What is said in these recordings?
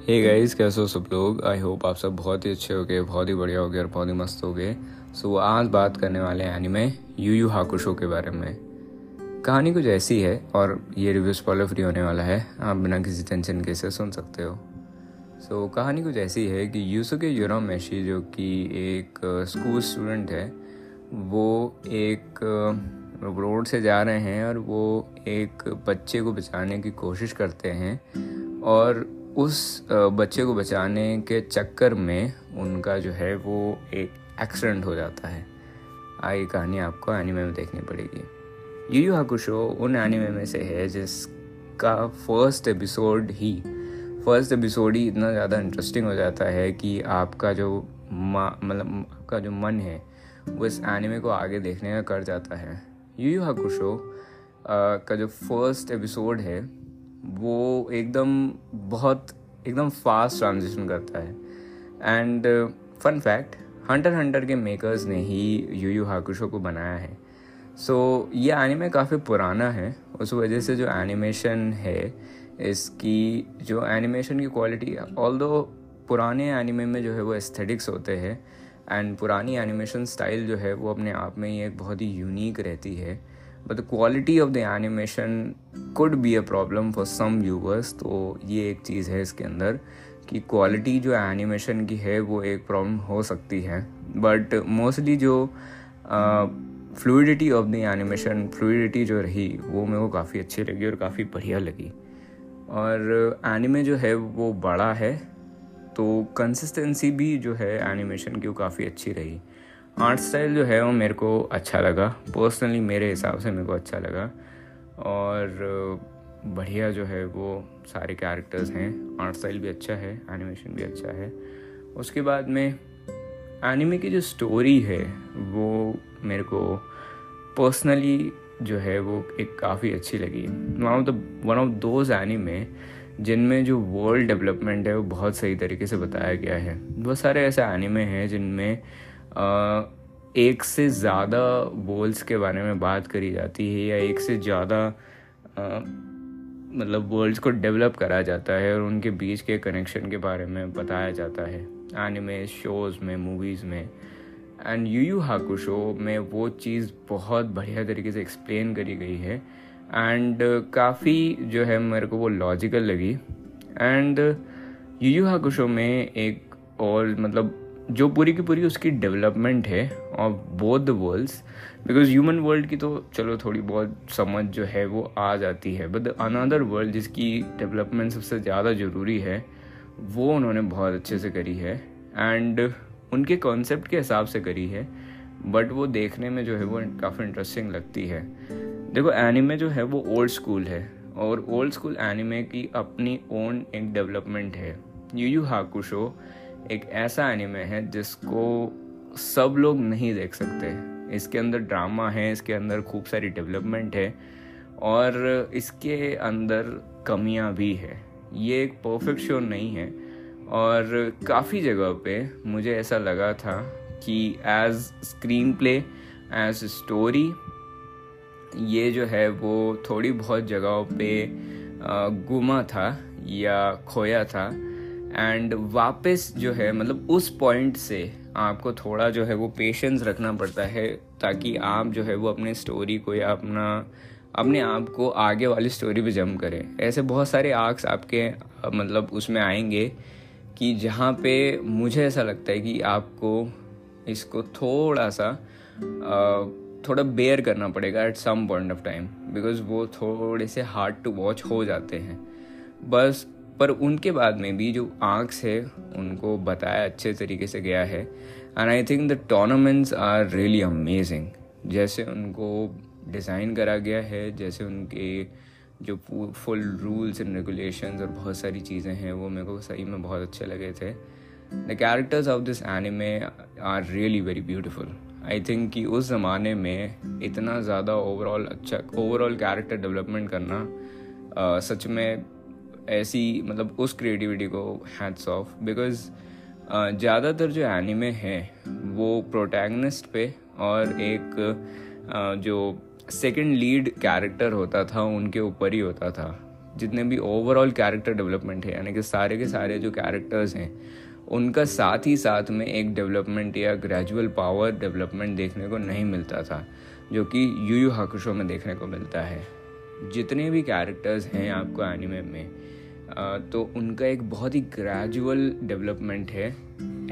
Hey guys कैसे हो सब लोग? आई होप आप सब बहुत ही अच्छे हो गए बहुत ही बढ़िया हो गए और बहुत ही मस्त हो गए सो so, आज बात करने वाले हैं एनिमे यू यू हाकुशो के बारे में। कहानी कुछ ऐसी है और ये रिव्यू स्पॉइलर फ्री होने वाला है। आप बिना किसी टेंशन के से सुन सकते हो। सो so, कहानी कुछ ऐसी है कि यूसुके यूरोम मैशी जो कि एक स्कूल स्टूडेंट है वो एक रोड से जा रहे हैं और वो एक बच्चे को बचाने की कोशिश करते हैं। और उस बच्चे को बचाने के चक्कर में उनका जो है वो एक एक्सीडेंट हो जाता है। आई कहानी आपको एनिमे में देखनी पड़ेगी। यू यू हाकुशो उन एनिमे में से है जिसका फ़र्स्ट एपिसोड ही फ़र्स्ट एपिसोड ही इतना ज़्यादा इंटरेस्टिंग हो जाता है कि आपका जो मतलब आपका जो मन है, वो इस एनिमे को आगे देखने का कर जाता है। यू यू हाकुशो का जो फ़र्स्ट एपिसोड है वो एकदम बहुत एकदम फास्ट ट्रांजिशन करता है। And fun fact hunter hunter के मेकर्स ने ही यू यू हाकुशो को बनाया है। सो so, ये एनिमे काफ़ी पुराना है। उस वजह से जो एनिमेशन है इसकी जो एनिमेशन की क्वालिटी ऑल दो पुराने एनिमे में जो है वो एस्थेटिक्स होते हैं एंड पुरानी एनिमेशन स्टाइल जो है वो अपने आप में ही एक बहुत ही यूनिक रहती है। But the quality of the animation could be a problem for some viewers तो ये एक चीज़ है इसके अंदर कि क्वालिटी जो एनिमेशन की है, वो एक प्रॉब्लम हो सकती है। बट मोस्टली जो fluidity of the animation fluidity जो रही, वो मेरे को काफ़ी अच्छी लगी और काफ़ी बढ़िया लगी। और एनिमे जो है, वो बड़ा है तो कंसिस्टेंसी भी जो है एनिमेशन की वो काफ़ी अच्छी रही। आर्ट स्टाइल जो है वो मेरे को अच्छा लगा। पर्सनली मेरे हिसाब से मेरे को अच्छा लगा। और बढ़िया जो है वो सारे कैरेक्टर्स हैं। आर्ट स्टाइल भी अच्छा है एनिमेशन भी अच्छा है। उसके बाद में एनिमे की जो स्टोरी है, वो मेरे को पर्सनली जो है वो एक काफ़ी अच्छी लगी। One of the one of those anime जिनमें जो वर्ल्ड डेवलपमेंट है, वो बहुत सही तरीके से बताया गया है। बहुत सारे ऐसे एनिमे हैं जिनमें एक से ज़्यादा बोल्स के बारे में बात करी जाती है या एक से ज़्यादा मतलब वर्ल्ड्स को डेवलप करा जाता है और उनके बीच के कनेक्शन के बारे में बताया जाता है। एनिमे शोज़ में मूवीज़ में। And you Yu Hakusho में वो चीज़ बहुत बढ़िया तरीके से एक्सप्लेन करी गई है। एंड काफ़ी जो है मेरे को वो लॉजिकल लगी। And you Yu Hakusho में एक और मतलब जो पूरी की पूरी उसकी डेवलपमेंट है of both the worlds because human world की तो चलो थोड़ी बहुत समझ जो है वो आ जाती है बट अनदर वर्ल्ड जिसकी डेवलपमेंट सबसे ज़्यादा ज़रूरी है, वो उन्होंने बहुत अच्छे से करी है एंड उनके कॉन्सेप्ट के हिसाब से करी है बट वो देखने में जो है वो काफ़ी इंटरेस्टिंग लगती है। देखो एनिमे जो है वो ओल्ड स्कूल है, और ओल्ड स्कूल एनिमे की अपनी ओन एक डेवलपमेंट है। यू यू हाकुशो एक ऐसा एनिमे है जिसको सब लोग नहीं देख सकते। इसके अंदर ड्रामा है, इसके अंदर खूब सारी डेवलपमेंट है और इसके अंदर कमियाँ भी है। ये एक परफेक्ट शो नहीं है और काफ़ी जगह पे मुझे ऐसा लगा था कि as screenplay as story ये जो है वो थोड़ी बहुत जगहों पे गुमा था या खोया था। एंड वापस जो है मतलब उस पॉइंट से आपको थोड़ा जो है वो पेशेंस रखना पड़ता है, ताकि आप जो है वो अपने स्टोरी को या अपना, अपने आप को आगे वाली स्टोरी पे जम करें। ऐसे बहुत सारे आर्क्स आपके मतलब उसमें आएँगे कि जहाँ पे मुझे ऐसा लगता है कि आपको इसको थोड़ा सा थोड़ा बेयर करना पड़ेगा at some point of time because वो थोड़े से हार्ड टू वॉच हो जाते हैं। बस पर उनके बाद में भी जो आर्क्स है उनको बताया अच्छे तरीके से गया है। And I think the tournaments are really amazing जैसे उनको डिज़ाइन करा गया है जैसे उनके जो फुल रूल्स एंड रेगुलेशंस और बहुत सारी चीज़ें हैं वो मेरे को सही में बहुत अच्छे लगे थे। The characters of this anime are really very beautiful I think कि उस ज़माने में इतना ज़्यादा ओवरऑल अच्छा ओवरऑल कैरेक्टर डेवलपमेंट करना uh, सच में ऐसी मतलब उस क्रिएटिविटी को हैट्स ऑफ़ बिकॉज़ ज़्यादातर जो एनिमे है वो प्रोटैगनिस्ट पे और एक uh, जो सेकंड लीड कैरेक्टर होता था उनके ऊपर ही होता था। जितने भी ओवरऑल कैरेक्टर डेवलपमेंट है यानी कि सारे के सारे जो कैरेक्टर्स हैं उनका साथ ही साथ में एक डेवलपमेंट या ग्रेजुअल पावर डेवलपमेंट देखने को नहीं मिलता था जो कि यू यू हाकुशो में देखने को मिलता है। जितने भी कैरेक्टर्स हैं आपको एनिमे में तो उनका एक बहुत ही ग्रेजुअल डेवलपमेंट है.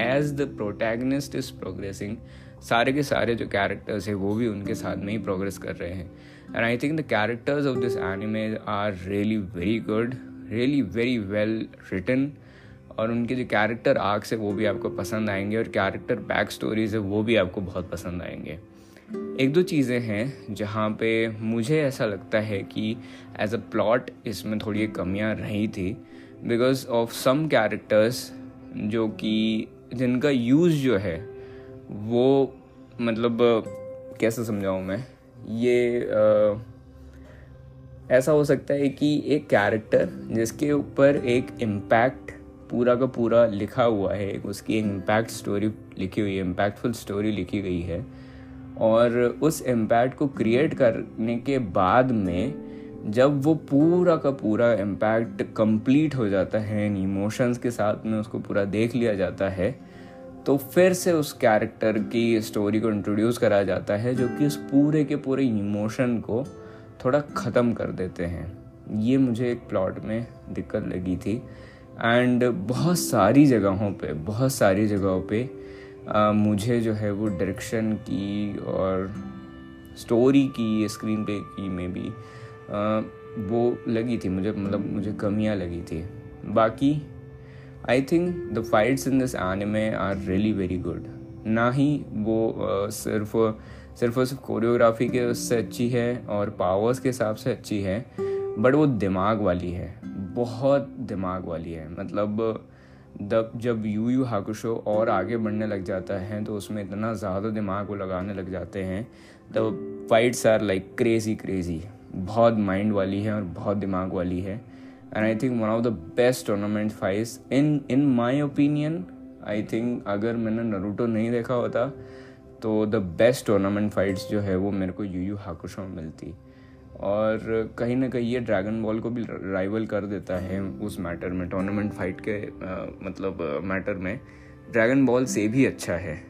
As the protagonist is progressing सारे के सारे जो कैरेक्टर्स हैं, वो भी उनके साथ में ही प्रोग्रेस कर रहे हैं. And I think the characters of this anime are really very good really very well written और उनके जो कैरेक्टर आर्क्स है, वो भी आपको पसंद आएँगे और कैरेक्टर बैक स्टोरीज है, वो भी आपको बहुत पसंद आएँगे. एक दो चीज़ें हैं जहाँ पे मुझे ऐसा लगता है कि एज अ प्लॉट इसमें थोड़ी कमियाँ रही थी बिकॉज़ ऑफ़ सम कैरेक्टर्स जो कि जिनका यूज़ जो है वो मतलब कैसे समझाऊँ मैं? ये आ, ऐसा हो सकता है कि एक कैरेक्टर जिसके ऊपर एक इम्पैक्ट पूरा का पूरा लिखा हुआ है उसकी एक इम्पैक्ट स्टोरी लिखी हुई है इम्पैक्टफुल स्टोरी लिखी गई है और उस इम्पैक्ट को क्रिएट करने के बाद में जब वो पूरा का पूरा इम्पैक्ट कंप्लीट हो जाता है इन इमोशंस के साथ में उसको पूरा देख लिया जाता है तो फिर से उस कैरेक्टर की स्टोरी को इंट्रोड्यूस करा जाता है, जो कि उस पूरे के पूरे इमोशन को थोड़ा ख़त्म कर देते हैं। ये मुझे एक प्लॉट में दिक्कत लगी थी। एंड बहुत सारी जगहों पे, बहुत सारी जगहों पे मुझे जो है वो डायरेक्शन की और स्टोरी की स्क्रीन पे की में भी वो लगी थी, मुझे मतलब मुझे कमियाँ लगी थी। बाकी I think the fights in this anime are really very good ना ही वो सिर्फ़ सिर्फ़ और सिर्फ़ कोरियोग्राफी के उससे अच्छी है और पावर्स के हिसाब से अच्छी है बट वो दिमाग वाली है। बहुत दिमाग वाली है। मतलब जब जब यू यू हाकुशो और आगे बढ़ने लग जाता है तो उसमें इतना ज़्यादा दिमाग को लगाने लग जाते हैं। The fights are like crazy crazy. बहुत माइंड वाली है और बहुत दिमाग वाली है। And I think one of the best tournament fights in in my opinion, I think अगर मैंने नरूटो नहीं देखा होता तो द बेस्ट टूर्नामेंट फाइट्स जो है वो मेरे को यू यू हाकुशो में मिलती। और कहीं ना कहीं ये ड्रैगन बॉल को भी राइवल कर देता है उस मैटर में टूर्नामेंट फाइट के आ, मतलब मैटर में। ड्रैगन बॉल से भी अच्छा है।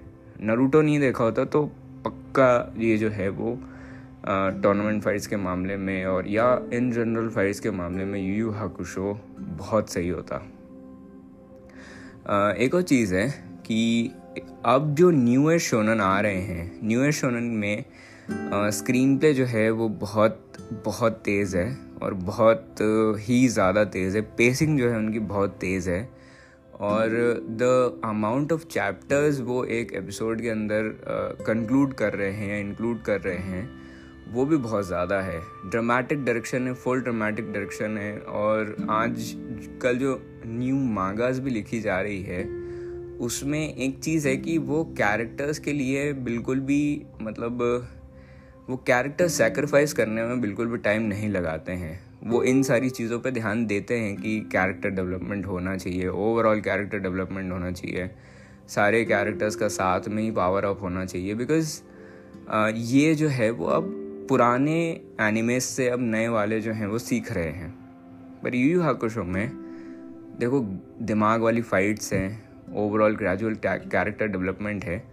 नरूटो नहीं देखा होता तो पक्का ये जो है वो टूर्नामेंट फाइट्स के मामले में और या इन जनरल फाइट्स के मामले में यू यू हाकुशो बहुत सही होता। आ, एक और चीज़ है कि अब जो न्यूएस्ट शोनन आ रहे हैं न्यूएस्ट शोनन में स्क्रीन प्ले जो है वो बहुत बहुत तेज़ है और बहुत ही ज़्यादा तेज़ है। पेसिंग जो है उनकी बहुत तेज़ है। और द अमाउंट ऑफ़ चैप्टर्स वो एक एपिसोड के अंदर कंक्लूड uh, कर रहे हैं इंक्लूड कर रहे हैं वो भी बहुत ज़्यादा है। ड्रामेटिक डायरेक्शन है फुल ड्रामेटिक डायरेक्शन है और आज कल जो न्यू मांगास भी लिखी जा रही है उसमें एक चीज़ है कि वो कैरेक्टर्स के लिए बिल्कुल भी मतलब वो कैरेक्टर सेक्रीफाइस करने में बिल्कुल भी टाइम नहीं लगाते हैं। वो इन सारी चीज़ों पे ध्यान देते हैं कि कैरेक्टर डेवलपमेंट होना चाहिए ओवरऑल कैरेक्टर डेवलपमेंट होना चाहिए। सारे कैरेक्टर्स का साथ में ही पावर अप होना चाहिए बिकॉज़ ये जो है वो अब पुराने एनिमेस से अब नए वाले जो हैं वो सीख रहे हैं। पर यू यू हाकुशो में देखो, दिमाग वाली फाइट्स हैं ओवरऑल ग्रेजुअल कैरेक्टर डेवलपमेंट है।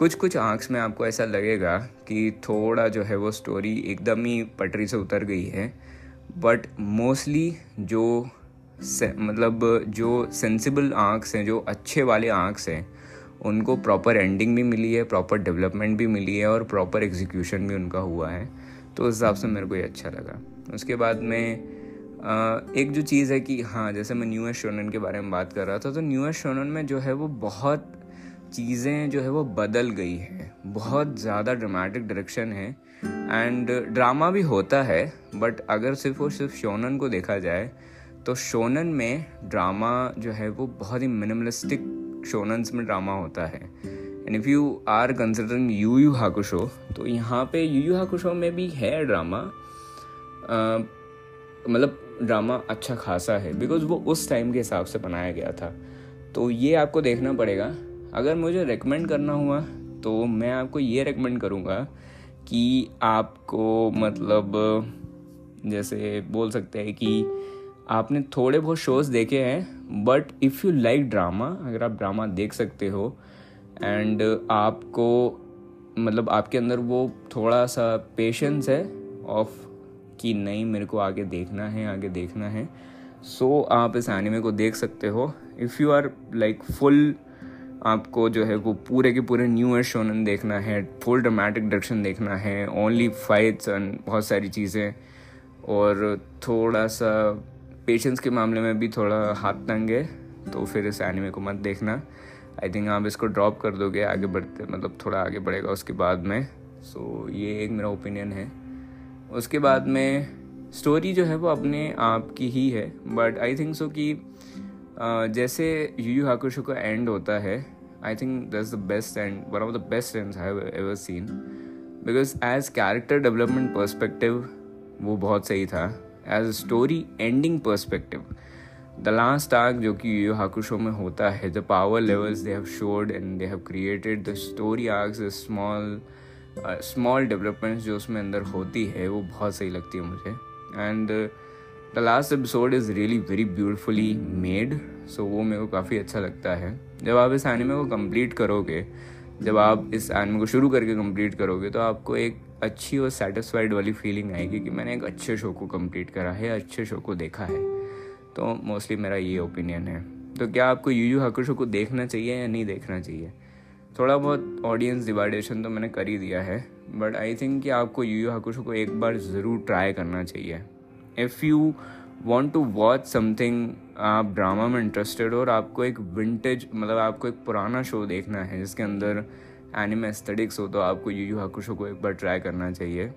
कुछ कुछ आंख्स में आपको ऐसा लगेगा कि थोड़ा जो है वो स्टोरी एकदम ही पटरी से उतर गई है। बट मोस्टली जो से, मतलब जो सेंसिबल आंख्स हैं जो अच्छे वाले आंख्स हैं उनको प्रॉपर एंडिंग भी मिली है प्रॉपर डेवलपमेंट भी मिली है और प्रॉपर एग्जीक्यूशन भी उनका हुआ है। तो उस हिसाब से मेरे को ये अच्छा लगा। उसके बाद में एक जो चीज़ है कि हाँ जैसे मैं न्यू शोनन के बारे में बात कर रहा था तो न्यू शोनन में जो है वो बहुत चीज़ें जो है वो बदल गई है। बहुत ज़्यादा ड्रामेटिक डायरेक्शन है। एंड ड्रामा भी होता है बट अगर सिर्फ़ और सिर्फ़ शोनन को देखा जाए तो शोनन में ड्रामा जो है वो बहुत ही मिनिमलिस्टिक शोनन्स में ड्रामा होता है। And if you are considering Yu Yu Hakusho तो यहाँ पे यू यू हाकुशो में भी है ड्रामा मतलब ड्रामा अच्छा खासा है बिकॉज़ वो उस टाइम के हिसाब से बनाया गया था। तो ये आपको देखना पड़ेगा। अगर मुझे रेकमेंड करना हुआ तो मैं आपको ये रेकमेंड करूँगा कि आपको मतलब जैसे बोल सकते हैं कि आपने थोड़े बहुत शोज़ देखे हैं but if you like drama अगर आप ड्रामा देख सकते हो एंड आपको मतलब आपके अंदर वो थोड़ा सा पेशेंस है ऑफ़ कि नहीं मेरे को आगे देखना है आगे देखना है सो so, आप इस एनिमे को देख सकते हो. If you are like full आपको जो है वो पूरे के पूरे न्यू ईयर शोनन देखना है फुल ड्रामेटिक डायरेक्शन देखना है ओनली फाइट्स एंड बहुत सारी चीज़ें। और थोड़ा सा पेशेंस के मामले में भी थोड़ा हाथ तंग है तो फिर इस एनिमे को मत देखना। आई थिंक आप इसको ड्रॉप कर दोगे आगे बढ़ते मतलब थोड़ा आगे बढ़ेगा उसके बाद में। सो so, ये एक मेरा ओपिनियन है। उसके बाद में स्टोरी जो है वो अपने आप की ही है बट आई थिंक सो कि जैसे यू यू हाकुशो का एंड होता है I think that's the best end one of the best I have ever seen because as character development perspective वो बहुत सही था. As a story ending perspective the last arc जो कि यू हाकुशो में होता है the power levels they have showed and they have created the story arcs small small developments जो उसमें अंदर होती है, वो बहुत सही लगती है मुझे. And the last episode is really very beautifully made so वो मेरे को काफ़ी अच्छा लगता है। जब आप इस एनिमे को कंप्लीट करोगे, जब आप इस एनिमे को शुरू करके कंप्लीट करोगे तो आपको एक अच्छी और सेटिस्फाइड वाली फीलिंग आएगी कि मैंने एक अच्छे शो को कंप्लीट करा है, अच्छे शो को देखा है। तो मोस्टली मेरा ये ओपिनियन है। तो क्या आपको यू यू हाकुशो को देखना चाहिए या नहीं देखना चाहिए? थोड़ा बहुत ऑडियंस डिवाइडेशन तो मैंने कर ही दिया है बट आई थिंक कि आपको यू यू हाकुशो को एक बार ज़रूर ट्राई करना चाहिए। If you want to watch something आप ड्रामा में इंटरेस्टेड हो और आपको एक विंटेज मतलब आपको एक पुराना शो देखना है, जिसके अंदर एनिमे एस्थेटिक्स हो तो आपको यू यू हाकुशो को एक बार ट्राई करना चाहिए।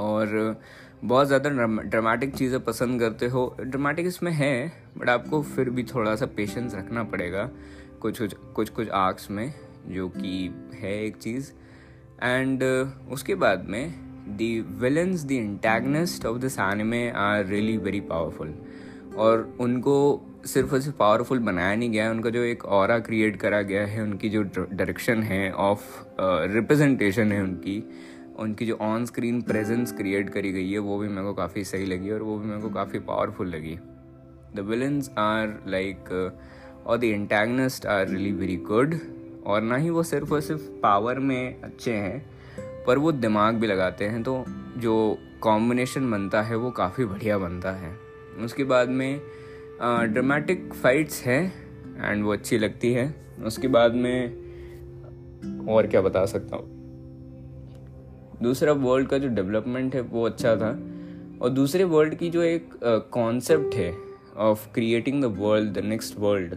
और बहुत ज़्यादा ड्रामेटिक चीज़ें पसंद करते हो। ड्रामेटिक इसमें है बट आपको फिर भी थोड़ा सा पेशेंस रखना पड़ेगा कुछ कुछ कुछ कुछ आर्क्स में, जो कि है एक चीज़। एंड उसके बाद में the villains the antagonist of this anime are really very powerful और उनको सिर्फ़ और सिर्फ़ पावरफुल बनाया नहीं गया है, उनका जो एक और क्रिएट करा गया है, उनकी जो डायरेक्शन है ऑफ़ रिप्रेजेंटेशन है उनकी उनकी जो ऑन स्क्रीन प्रेजेंस क्रिएट करी गई है, वो भी मेरे को काफ़ी सही लगी और वो भी मेरे को काफ़ी पावरफुल लगी। द विलन्स आर लाइक और the antagonist are really very good और ना ही वो सिर्फ़ और सिर्फ़ पावर में अच्छे हैं पर वो दिमाग भी लगाते हैं तो जो कॉम्बिनेशन बनता है, वो काफ़ी बढ़िया बनता है। उसके बाद में ड्रामेटिक फाइट्स हैं एंड वो अच्छी लगती है। उसके बाद में, और क्या बता सकता हूँ? दूसरा वर्ल्ड का जो डेवलपमेंट है, वो अच्छा था। और दूसरे वर्ल्ड की जो एक कॉन्सेप्ट है of creating the world the next world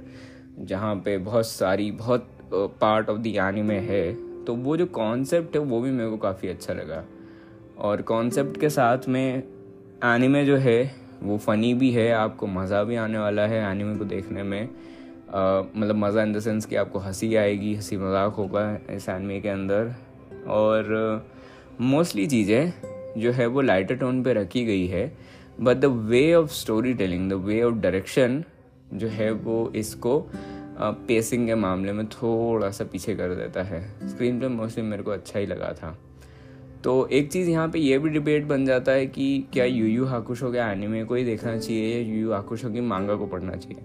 जहाँ पे बहुत सारी, बहुत पार्ट ऑफ़ द एनिमे है। तो वो जो कॉन्सेप्ट है, वो भी मेरे को काफ़ी अच्छा लगा। और कॉन्सेप्ट के साथ में एनिमे जो है, वो फ़नी भी है, आपको मज़ा भी आने वाला है एनिमे को देखने में। मतलब मज़ा इन द सेंस कि आपको हँसी आएगी, हँसी मज़ाक होगा इस एनिमे के अंदर। और मोस्टली चीज़ें जो है, वो लाइटर टोन पे रखी गई है। But the way of story telling the way of direction जो है, वो इसको पेसिंग के मामले में थोड़ा सा पीछे कर देता है। स्क्रीन पे मोस्टली मेरे को अच्छा ही लगा था। तो एक चीज़ यहाँ पे ये भी डिबेट बन जाता है कि क्या यू यू हाकुशो के एनिमे को ही देखना चाहिए या यू यू हाकुशो की मांगा को पढ़ना चाहिए?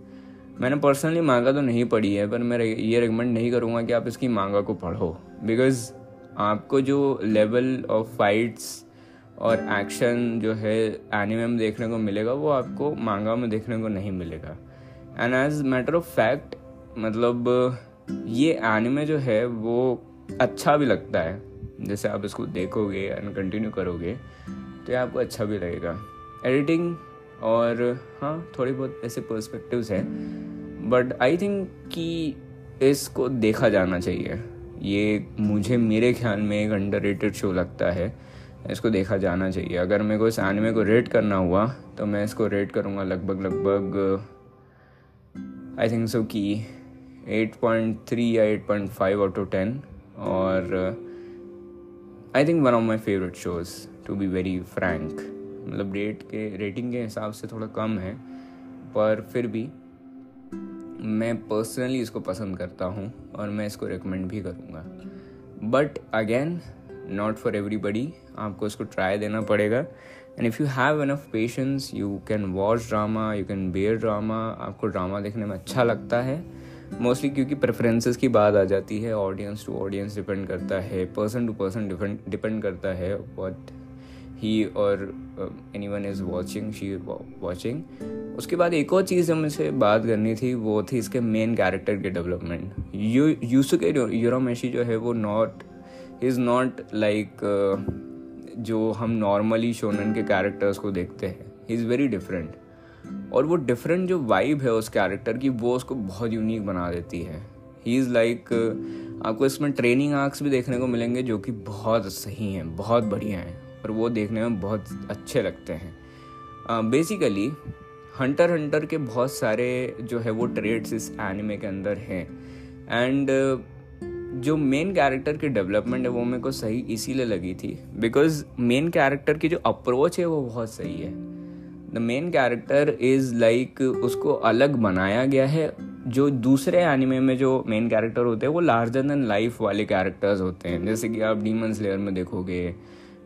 मैंने पर्सनली मांगा तो नहीं पढ़ी है, पर मैं ये रिकमेंड नहीं करूँगा कि आप इसकी मांगा को पढ़ो। बिकॉज़ आपको जो लेवल ऑफ़ फाइट्स और एक्शन जो है एनिमे में देखने को मिलेगा, वो आपको मांगा में देखने को नहीं मिलेगा। And as matter of fact मतलब ये एनिमे जो है, वो अच्छा भी लगता है। जैसे आप इसको देखोगे एंड कंटिन्यू करोगे तो ये आपको अच्छा भी लगेगा। एडिटिंग और हाँ थोड़ी बहुत ऐसे पर्सपेक्टिव्स हैं। बट आई थिंक कि इसको देखा जाना चाहिए। ये मुझे, मेरे ख्याल में एक अंडर शो लगता है। इसको देखा जाना चाहिए। अगर मेरे को इस एनिमे को रेट करना हुआ तो मैं इसको रेट करूँगा लगभग लगभग आई थिंक सो कि 8.3 या 8.5 आउट ऑफ़ 10 और I think one of my favourite shows to be very frank मतलब रेट के रेटिंग के हिसाब से थोड़ा कम है, पर फिर भी मैं पर्सनली इसको पसंद करता हूँ और मैं इसको रिकमेंड भी करूँगा। But again not for everybody आपको इसको ट्राई देना पड़ेगा। And if you have enough patience you can watch drama you can bear drama आपको ड्रामा देखने में अच्छा लगता है। मोस्टली क्योंकि प्रेफरेंसेस की बात आ जाती है ऑडियंस टू ऑडियंस डिपेंड करता है पर्सन टू पर्सन डिपेंड करता है वट ही और anyone is watching she watching उसके बाद एक और चीज़ जो मुझे बात करनी थी, वो थी इसके मेन कैरेक्टर के development Yu Yusuke Urameshi जो है वो नॉट इज़ नॉट लाइक जो हम नॉर्मली शोनन के कैरेक्टर्स को देखते हैं. ही इज़ वेरी डिफरेंट और वो डिफरेंट जो वाइब है उस कैरेक्टर की, वो उसको बहुत यूनिक बना देती है। ही इज़ लाइक आपको इसमें ट्रेनिंग आर्क्स भी देखने को मिलेंगे जो कि बहुत सही हैं, बहुत बढ़िया हैं, और वो देखने में बहुत अच्छे लगते हैं। बेसिकली हंटर हंटर के बहुत सारे जो है वो ट्रेड्स इस एनिमे के अंदर हैं। एंड जो मेन कैरेक्टर की डेवलपमेंट है वो मेरे को सही इसीलिए लगी थी बिकॉज़ मेन कैरेक्टर की जो अप्रोच है वो बहुत सही है। The main character is like उसको अलग बनाया गया है। जो दूसरे एनिमे में जो मेन कैरेक्टर होते हैं, वो लार्जर देन लाइफ वाले कैरेक्टर्स होते हैं। जैसे कि आप डीमन स्लेयर में देखोगे,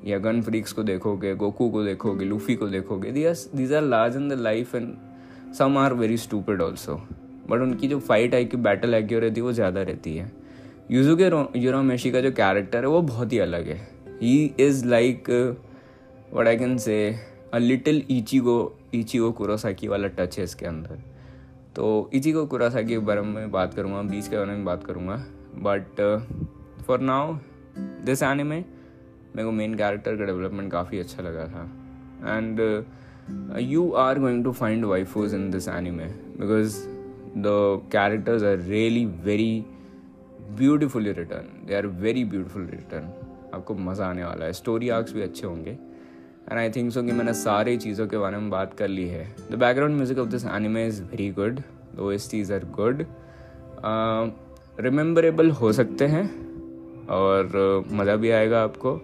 या गन फ्रिक्स को देखोगे गोकू को देखोगे लूफी को देखोगे these are large in the life and some are very stupid also but उनकी जो फाइट आई की बैटल आई रहती है, वो ज़्यादा रहती है। यूजुके यूरोमेशी का जो कैरेक्टर है, वो बहुत ही अलग है। He is like what I can say a little Ichigo Ichigo Kurosaki वाला टच है इसके अंदर। तो ईचीगो कुरोसाकी के बारे में बात करूँगा बीच के बारे में बात करूँगा। But for now this anime मेरे को मेन कैरेक्टर का डेवलपमेंट काफ़ी अच्छा लगा था। And you are going to find waifus in this anime because the characters are really very beautifully written they are very beautiful written आपको मज़ा आने वाला है। स्टोरी आर्क्स भी अच्छे होंगे। एंड आई थिंक सो कि मैंने सारी चीज़ों के बारे में बात कर ली है। The background music of this anime is very good though OSTs are good rememberable हो सकते हैं और uh, मज़ा भी आएगा आपको।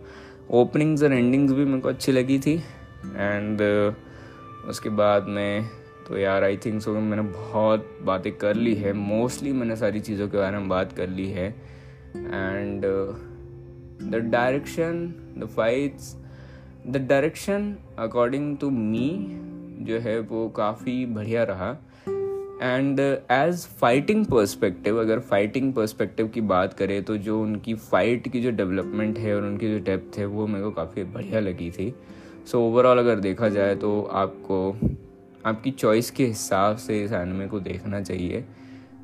ओपनिंग्स और एंडिंग्स भी मेरे को अच्छी लगी थी। एंड uh, उसके बाद में तो यार आई थिंक सो मैंने बहुत बातें कर ली है। मोस्टली मैंने सारी चीज़ों के बारे में बात कर ली है। And the direction the fights the direction according to me जो है वो काफ़ी बढ़िया रहा। एंड एज फाइटिंग पर्सपेक्टिव अगर फाइटिंग पर्सपेक्टिव की बात करें तो जो उनकी फ़ाइट की जो डेवलपमेंट है और उनकी जो डेप्थ है वो मेरे को काफ़ी बढ़िया लगी थी। सो so, ओवरऑल अगर देखा जाए तो आपको आपकी चॉइस के हिसाब से इस एनिमे को देखना चाहिए।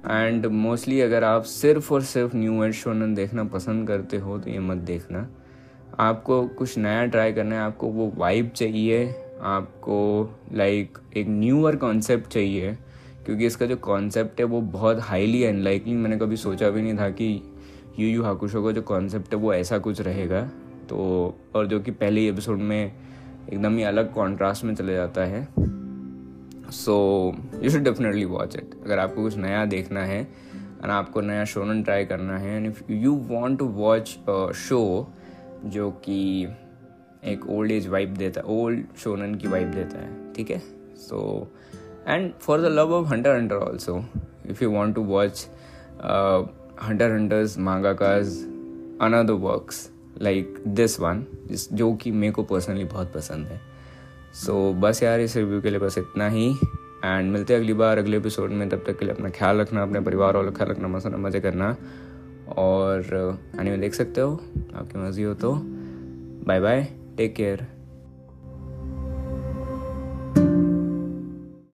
एंड मोस्टली अगर आप सिर्फ़ और सिर्फ़ न्यू एड शोनन देखना पसंद करते हो तो ये मत देखना। आपको कुछ नया ट्राई करना है, आपको वो वाइब चाहिए, आपको लाइक एक न्यूअर कॉन्सेप्ट चाहिए, क्योंकि इसका जो कॉन्सेप्ट है वो बहुत हाईली अनलाइकली मैंने कभी सोचा भी नहीं था कि यू यू हाकुशो का जो कॉन्सेप्ट है वो ऐसा कुछ रहेगा। तो और जो कि पहले एपिसोड में एकदम ही अलग कॉन्ट्रास्ट में चले जाता है। So you should definitely watch it अगर आपको कुछ नया देखना है और आपको नया शोनन ट्राई करना है and if you want to watch show जो कि एक ओल्ड एज वाइब देता है ओल्ड शोनन की वाइब देता है ठीक है? So and for the love of Hunter Hunter also if you want to watch Hunter Hunters manga cause another works like this one जिस जो कि मेरे को पर्सनली बहुत पसंद है। सो so, बस यार इस रिव्यू के लिए बस इतना ही एंड मिलते हैं अगली बार अगले एपिसोड में तब तक के लिए अपना ख्याल रखना अपने परिवार वालों का ख्याल रखना मसा मज़े करना। और आने में देख सकते हो। आपकी मर्ज़ी हो तो। Bye bye take care